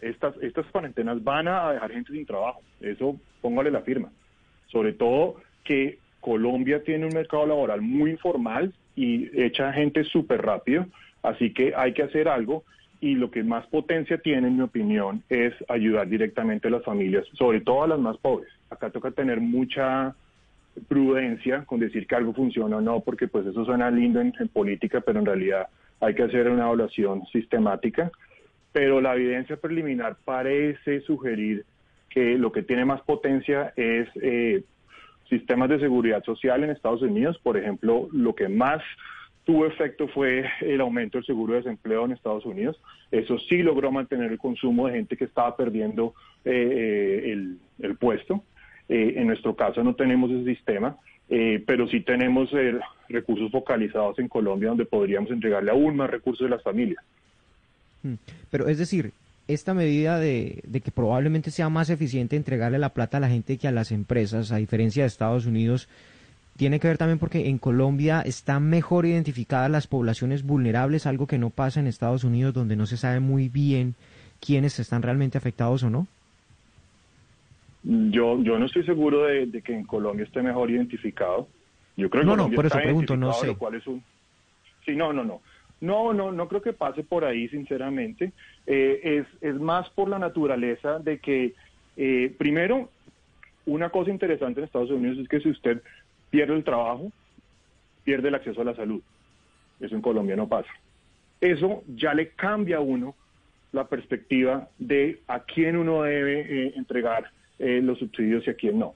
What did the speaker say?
estas, estas cuarentenas van a dejar gente sin trabajo. Eso póngale la firma. Sobre todo que Colombia tiene un mercado laboral muy informal y echa gente súper rápido. Así que hay que hacer algo y lo que más potencia tiene, en mi opinión, es ayudar directamente a las familias, sobre todo a las más pobres. Acá toca tener mucha prudencia con decir que algo funciona o no, porque pues eso suena lindo en, política, pero en realidad hay que hacer una evaluación sistemática. Pero la evidencia preliminar parece sugerir que lo que tiene más potencia es eh, sistemas de seguridad social en Estados Unidos. Por ejemplo, lo que más tuvo efecto fue el aumento del seguro de desempleo en Estados Unidos. Eso sí logró mantener el consumo de gente que estaba perdiendo eh, eh, el, puesto. En nuestro caso no tenemos ese sistema, pero sí tenemos recursos focalizados en Colombia donde podríamos entregarle aún más recursos a las familias. Mm. Pero es decir, esta medida de, de, que probablemente sea más eficiente entregarle la plata a la gente que a las empresas, a diferencia de Estados Unidos, tiene que ver también porque en Colombia están mejor identificadas las poblaciones vulnerables, algo que no pasa en Estados Unidos, donde no se sabe muy bien quiénes están realmente afectados o no. Yo, yo no estoy seguro de, que en Colombia esté mejor identificado. Yo creo que no, no, por eso pregunto, no sé. es un... Sí, no, no, no. No, no, no creo que pase por ahí, sinceramente. Eh, es, es más por la naturaleza de que, eh, primero, una cosa interesante en Estados Unidos es que si usted pierde el trabajo, pierde el acceso a la salud. Eso en Colombia no pasa. Eso ya le cambia a uno la perspectiva de a quién uno debe eh, entregar eh, los subsidios y a quién no.